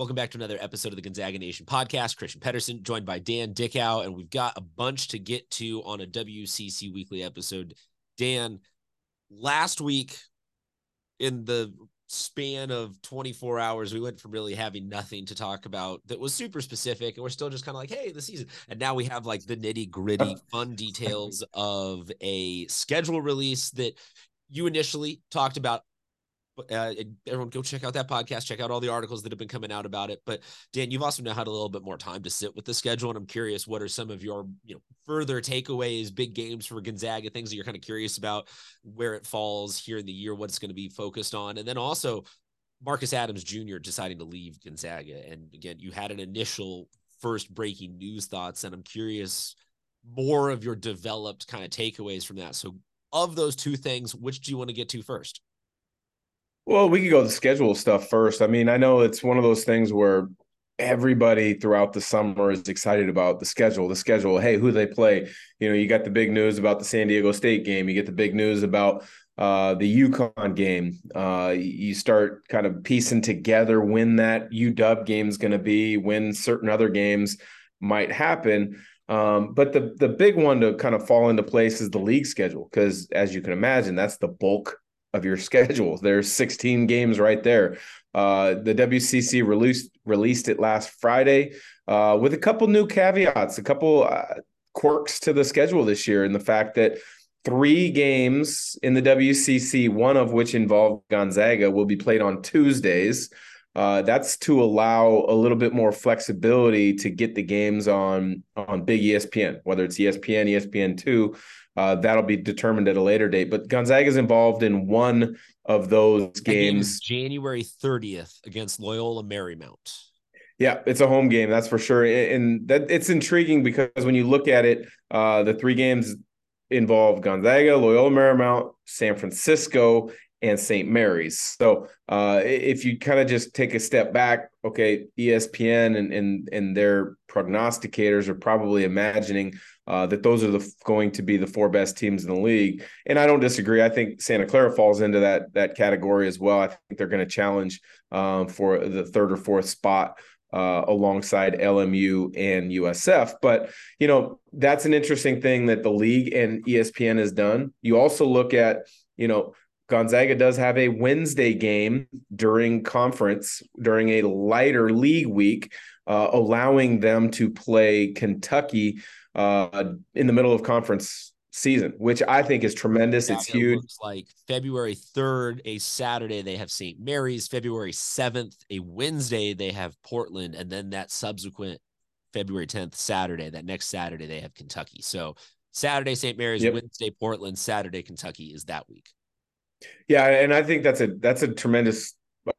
Welcome back to another episode of the Gonzaga Nation podcast. Christian Pedersen, joined by Dan Dickau, and we've got a bunch to get to on a WCC weekly episode. Dan, last week in the span of 24 hours, we went from really having nothing to talk about that was super specific, and we're still just kind of like, hey, the season. And now we have like the nitty gritty, fun details of a schedule release that you initially talked about uh, everyone go check out that podcast. Check out all the articles that have been coming out about it. But dan you've also now had a little bit more time to sit with the schedule and i'm curious what are some of your you know further takeaways big games for gonzaga things that you're kind of curious about where it falls here in the year what it's going to be focused on? And then also marcus adams jr deciding to leave gonzaga. And again you had an initial first breaking news thoughts and i'm curious more of your developed kind of takeaways from that. So of those two things which do you want to get to first well, we could go to the schedule stuff first. I mean, I know it's one of those things where everybody throughout the summer is excited about the schedule. The schedule, hey, who they play. You know, you got the big news about the San Diego State game. You get the big news about uh, the UConn game. Uh, you start kind of piecing together when that UW game is going to be, when certain other games might happen. Um, but the the big one to kind of fall into place is the league schedule because, as you can imagine, that's the bulk of your schedule. There's 16 games right there. Uh, the WCC released released it last Friday uh, with a couple new caveats, a couple uh, quirks to the schedule this year, and the fact that three games in the WCC, one of which involved Gonzaga, will be played on Tuesdays. Uh, that's to allow a little bit more flexibility to get the games on on big ESPN, whether it's ESPN, ESPN two, uh, that'll be determined at a later date. But Gonzaga is involved in one of those games. January 30th against Loyola Marymount. Yeah, it's a home game, that's for sure. And that it's intriguing because when you look at it, uh, the three games involve Gonzaga, Loyola Marymount, San Francisco, and St. Mary's. So uh, if you kind of just take a step back, okay, ESPN and and and their prognosticators are probably imagining uh, that those are the going to be the four best teams in the league. And I don't disagree. I think Santa Clara falls into that that category as well. I think they're going to challenge um, for the third or fourth spot. Uh, alongside LMU and USF. But, you know, that's an interesting thing that the league and ESPN has done. You also look at, you know, Gonzaga does have a Wednesday game during conference, during a lighter league week, uh, allowing them to play Kentucky uh, in the middle of conference season, which I think is tremendous. Yeah, it's it huge. like February 3rd, a Saturday, they have St. Mary's. February 7th, a Wednesday, they have Portland. And then that subsequent February 10th, Saturday, that next Saturday, they have Kentucky. So Saturday, St. Mary's, yep. Wednesday, Portland, Saturday, Kentucky is that week. Yeah, and I think that's a that's a tremendous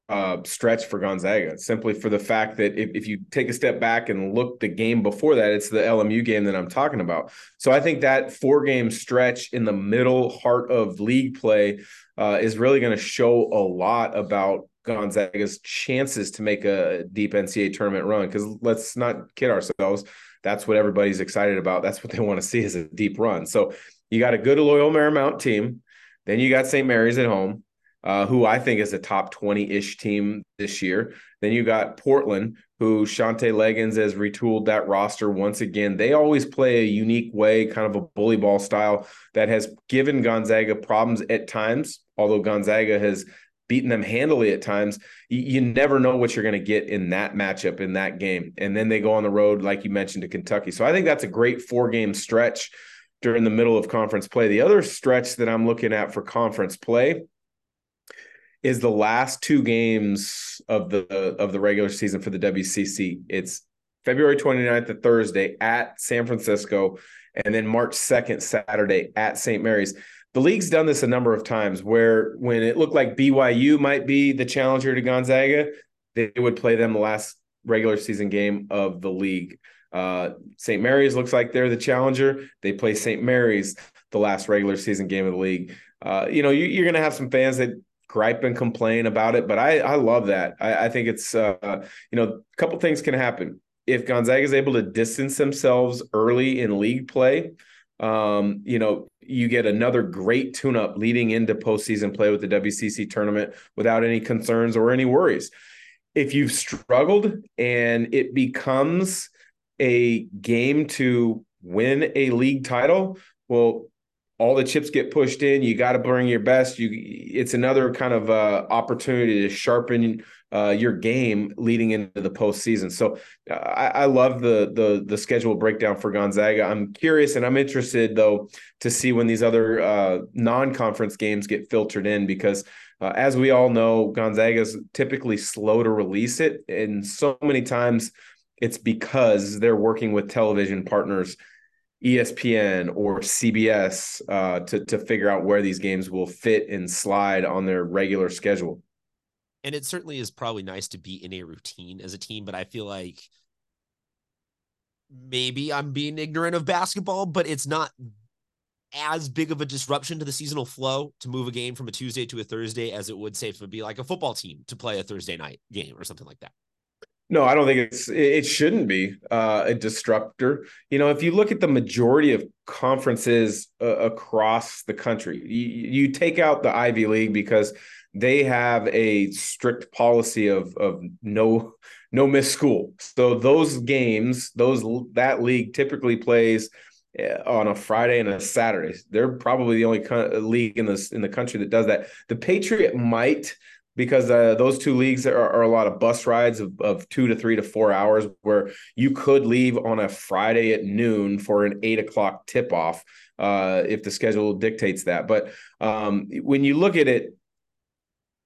uh, stretch for Gonzaga, simply for the fact that if, if you take a step back and look the game before that, it's the LMU game that I'm talking about. So I think that four game stretch in the middle heart of league play uh, is really going to show a lot about Gonzaga's chances to make a deep NCAA tournament run. Because let's not kid ourselves, that's what everybody's excited about. That's what they want to see is a deep run. So you got a good Loyola Marymount team. Then you got St. Mary's at home, uh, who I think is a top 20 ish team this year. Then you got Portland, who Shantay Legans has retooled that roster once again. They always play a unique way, kind of a bully ball style that has given Gonzaga problems at times, although Gonzaga has beaten them handily at times. You never know what you're going to get in that matchup in that game. And then they go on the road, like you mentioned, to Kentucky. So I think that's a great four game stretch during the middle of conference play. The other stretch that I'm looking at for conference play is the last two games of the of the regular season for the WCC. It's February 29th to Thursday at San Francisco and then March 2nd Saturday at St. Mary's. The league's done this a number of times where when it looked like BYU might be the challenger to Gonzaga, they would play them the last regular season game of the league. Uh, St. Mary's looks like they're the challenger. They play St. Mary's the last regular season game of the league. Uh, you know, you, are going to have some fans that gripe and complain about it, but I, I love that. I, I think it's, uh, you know, a couple things can happen. If Gonzaga is able to distance themselves early in league play, um, you know, you get another great tune up leading into postseason play with the WCC tournament without any concerns or any worries if you've struggled and it becomes a game to win a league title, well, all the chips get pushed in. You got to bring your best. You, it's another kind of uh, opportunity to sharpen uh, your game leading into the postseason. So uh, I, I, love the the the schedule breakdown for Gonzaga. I'm curious and I'm interested though to see when these other uh, non-conference games get filtered in because. Uh, as we all know, Gonzaga is typically slow to release it, and so many times it's because they're working with television partners ESPN or CBS uh, to to figure out where these games will fit and slide on their regular schedule. And it certainly is probably nice to be in a routine as a team, but I feel like maybe I'm being ignorant of basketball, but it's not as big of a disruption to the seasonal flow to move a game from a Tuesday to a Thursday as it would say if it would be like a football team to play a Thursday night game or something like that. No, I don't think it's it shouldn't be uh, a disruptor. You know, if you look at the majority of conferences uh, across the country, you, you, take out the Ivy League because they have a strict policy of of no no miss school. So those games, those that league typically plays eh, on a Friday and a Saturday. They're probably the only co- league in this in the country that does that. The Patriot might because uh, those two leagues are, are, a lot of bus rides of, of two to three to four hours where you could leave on a Friday at noon for an eight o'clock tip off uh, if the schedule dictates that. But um, when you look at it,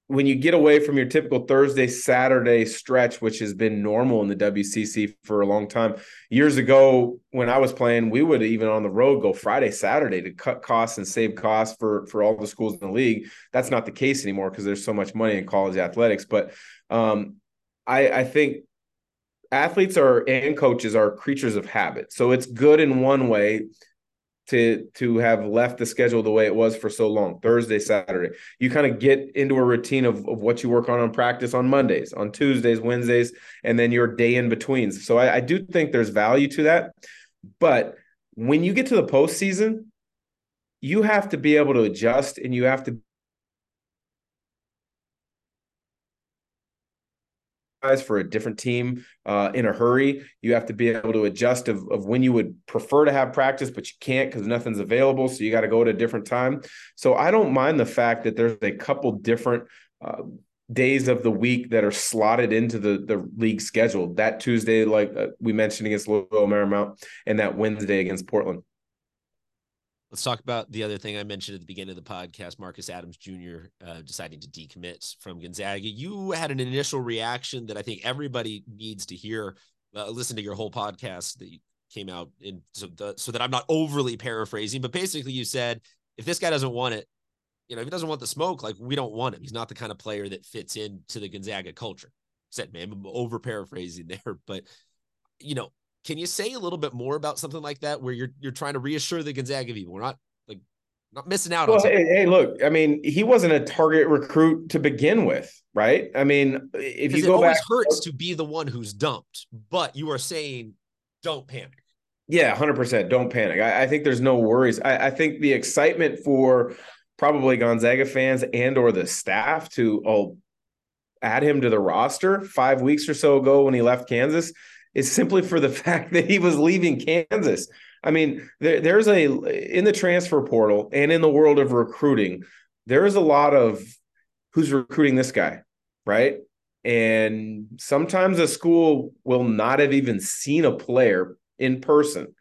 when you get away from your typical Thursday, Saturday stretch, which has been normal in the WCC for a long time, years ago when I was playing, we would even on the road go Friday, Saturday to cut costs and save costs for for all the schools in the league. That's not the case anymore because there's so much money in college athletics. But um, I, I think athletes are and coaches are creatures of habit. So it's good in one way to to have left the schedule the way it was for so long thursday saturday. You kind of get into a routine of, of what you work on on practice on mondays on tuesdays wednesdays and then your day in betweens. So I, I do think there's value to that but when you get to the postseason you have to be able to adjust and you have to for a different team uh, in a hurry. You have to be able to adjust of, of when you would prefer to have practice, but you can't because nothing's available. So you got to go at a different time. So I don't mind the fact that there's a couple different uh, days of the week that are slotted into the the league schedule. That Tuesday, like uh, we mentioned against Loyola Marymount, and that Wednesday against Portland. Let's talk about the other thing I mentioned at the beginning of the podcast Marcus Adams Jr. Uh, deciding to decommit from Gonzaga. You had an initial reaction that I think everybody needs to hear. Uh, listen to your whole podcast that came out in so, the, so that I'm not overly paraphrasing, but basically you said if this guy doesn't want it, you know, if he doesn't want the smoke, like we don't want him. He's not the kind of player that fits into the Gonzaga culture. Said, man, I'm over paraphrasing there, but you know, can you say a little bit more about something like that, where you're you're trying to reassure the Gonzaga people we're not like not missing out well, on? Hey, hey, look, I mean, he wasn't a target recruit to begin with, right? I mean, if you go it always back, hurts to be the one who's dumped, but you are saying don't panic. Yeah, hundred percent. Don't panic. I, I, think there's no worries. I, I think the excitement for probably Gonzaga fans and or the staff to oh add him to the roster five weeks or so ago when he left Kansas is simply for the fact that he was leaving Kansas. I mean, there, there's a in the transfer portal and in the world of recruiting, there is a lot of who's recruiting this guy, right? And sometimes a school will not have even seen a player in person,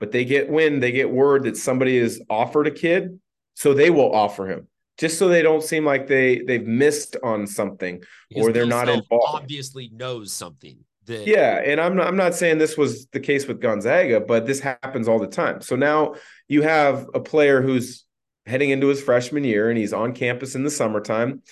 but they get wind, they get word that somebody has offered a kid, so they will offer him just so they don't seem like they they've missed on something because or they're Bill not involved. Obviously knows something that yeah, and I'm not, I'm not saying this was the case with Gonzaga, but this happens all the time. So now you have a player who's heading into his freshman year and he's on campus in the summertime.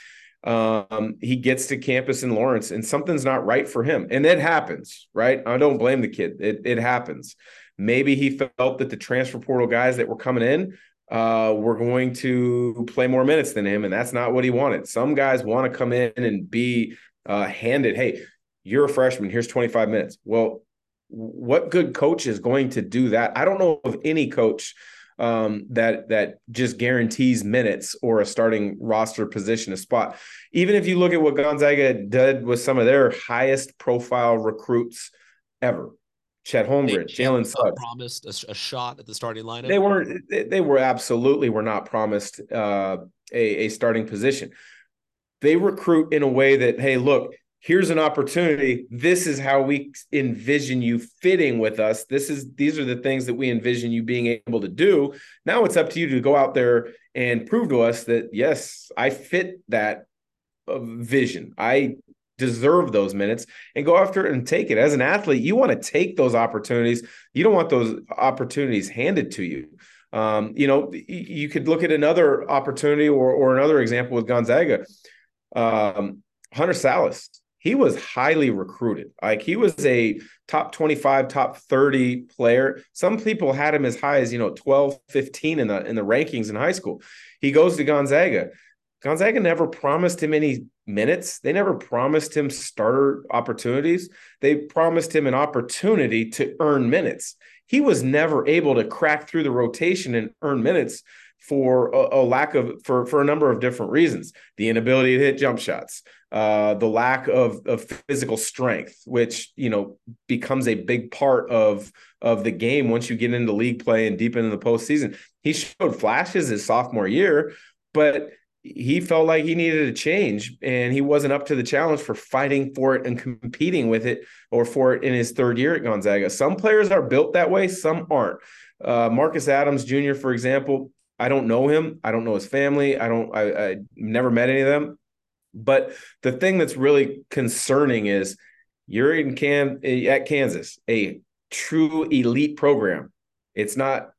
Um, he gets to campus in Lawrence and something's not right for him. And it happens, right? I don't blame the kid. It it happens. Maybe he felt that the transfer portal guys that were coming in uh, were going to play more minutes than him, and that's not what he wanted. Some guys want to come in and be uh, handed, hey, you're a freshman. Here's 25 minutes. Well, what good coach is going to do that? I don't know of any coach um, that that just guarantees minutes or a starting roster position a spot. Even if you look at what Gonzaga did with some of their highest profile recruits ever, Chet Holmgren, Jalen Suggs, promised a, a, shot at the starting lineup. They weren't. They were absolutely were not promised uh, a, a starting position. They recruit in a way that, hey, look, here's an opportunity. This is how we envision you fitting with us. This is these are the things that we envision you being able to do. Now it's up to you to go out there and prove to us that yes i fit that uh, vision. I deserve those minutes. And go after it and take it. As an athlete you want to take those opportunities. You don't want those opportunities handed to you. Um, you know you could look at another opportunity or, or another example with gonzaga. Um, hunter sallis he was highly recruited. Like he was a top 25, top 30 player. Some people had him as high as, you know, 12, 15 in the in the rankings in high school. He goes to Gonzaga. Gonzaga never promised him any minutes. They never promised him starter opportunities. They promised him an opportunity to earn minutes. He was never able to crack through the rotation and earn minutes for a, a, lack of for for a number of different reasons the inability to hit jump shots uh, the lack of of physical strength which you know becomes a big part of of the game once you get into league play and deep into the postseason he showed flashes his sophomore year but he felt like he needed a change and he wasn't up to the challenge for fighting for it and competing with it or for it in his third year at Gonzaga. Some players are built that way, some aren't. Uh, Marcus Adams Jr., for example, I don't know him. I don't know his family. I don't. I, I never met any of them. But the thing that's really concerning is you're in Can eh, at Kansas, a true elite program. It's not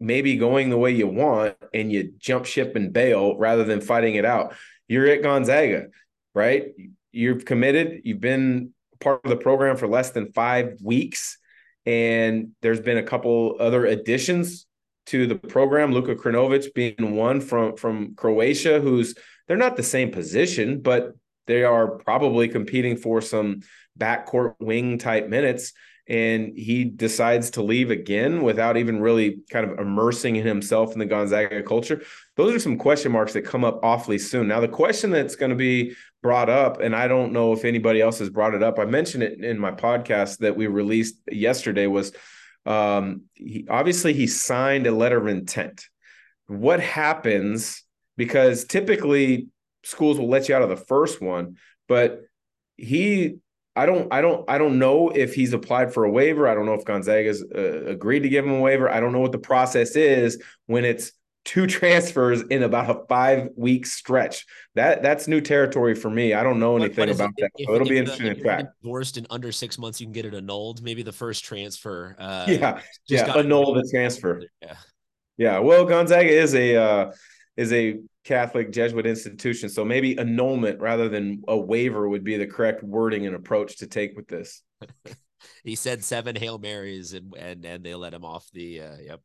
maybe going the way you want and you jump ship and bail rather than fighting it out. You're at Gonzaga, right? You've committed. You've been part of the program for less than five weeks, and there's been a couple other additions to the program. Luka Krajnovic being one from from Croatia, who's they're not the same position, but they are probably competing for some backcourt wing type minutes. And he decides to leave again without even really kind of immersing himself in the Gonzaga culture. Those are some question marks that come up awfully soon. Now, the question that's going to be brought up, and I don't know if anybody else has brought it up. I mentioned it in my podcast that we released yesterday was um, he, obviously he signed a letter of intent. What happens? Because typically schools will let you out of the first one, but he I don't I don't I don't know if he's applied for a waiver. I don't know if Gonzaga's uh, agreed to give him a waiver. I don't know what the process is when it's two transfers in about a five week stretch. That that's new territory for me. I don't know anything about it? that. If, so it'll be interesting the, to track. Divorced in under six months, you can get it annulled. Maybe the first transfer. Uh, yeah, yeah, annul the transfer. Yeah, yeah. Well, Gonzaga is a uh, is a Catholic Jesuit institution, so maybe annulment rather than a waiver would be the correct wording and approach to take with this. he said seven hail marys and and and they let him off the. Uh, yep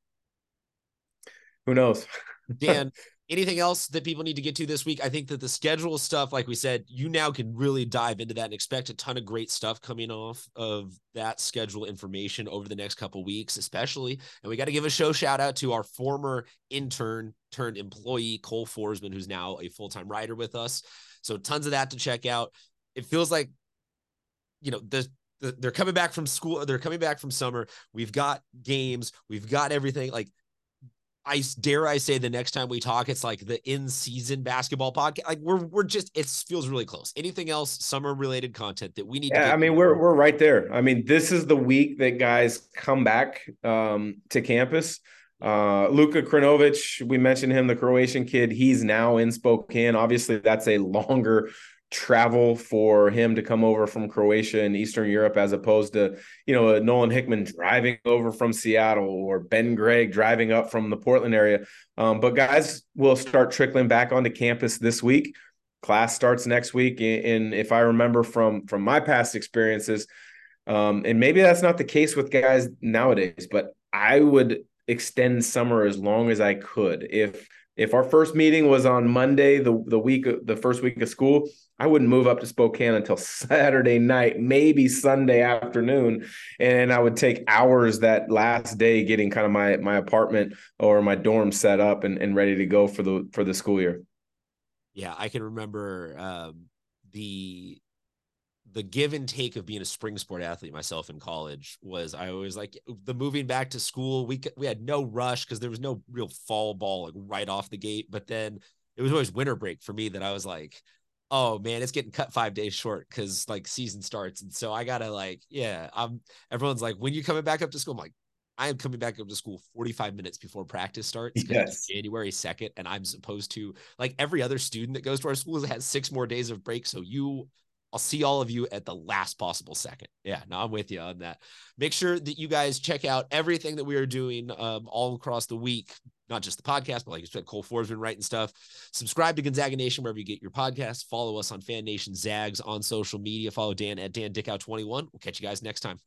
who knows? Dan, anything else that people need to get to this week? I think that the schedule stuff, like we said, you now can really dive into that and expect a ton of great stuff coming off of that schedule information over the next couple weeks, especially. And we got to give a show shout out to our former intern turned employee, Cole Forsman, who's now a full time writer with us. So tons of that to check out. It feels like, you know, the they're coming back from school. They're coming back from summer. We've got games. We've got everything. Like I dare I say the next time we talk, it's like the in-season basketball podcast. Like we're we're just it feels really close. Anything else summer related content that we need? Yeah, I mean we're we're right there. I mean this is the week that guys come back um, to campus. Uh, Luka Krajnovic, we mentioned him, the Croatian kid. He's now in Spokane. Obviously, that's a longer travel for him to come over from Croatia and Eastern Europe as opposed to, you know, a Nolan Hickman driving over from Seattle or Ben Gregg driving up from the Portland area. Um, but guys will start trickling back onto campus this week. Class starts next week. And if I remember from from my past experiences, um, and maybe that's not the case with guys nowadays, but I would extend summer as long as I could. If if our first meeting was on Monday, the the week the first week of school, I wouldn't move up to Spokane until Saturday night, maybe Sunday afternoon, and I would take hours that last day getting kind of my my apartment or my dorm set up and, and ready to go for the for the school year. Yeah, I can remember um, the the give and take of being a spring sport athlete myself in college was I always like the moving back to school. We we had no rush because there was no real fall ball like right off the gate, but then it was always winter break for me that I was like oh man, it's getting cut five days short because like season starts. And so I gotta like, yeah, I'm everyone's like, when you coming back up to school? I'm like, I am coming back up to school 45 minutes before practice starts. Yes. January 2nd. And I'm supposed to, like every other student that goes to our schools has six more days of break. So you I'll see all of you at the last possible second. Yeah, no, I'm with you on that. Make sure that you guys check out everything that we are doing um, all across the week not just the podcast, but like you said, Cole Ford's been writing stuff. Subscribe to Gonzaga Nation wherever you get your podcasts. Follow us on Fan Nation Zags on social media. Follow Dan at Dan Dickau21. We'll catch you guys next time.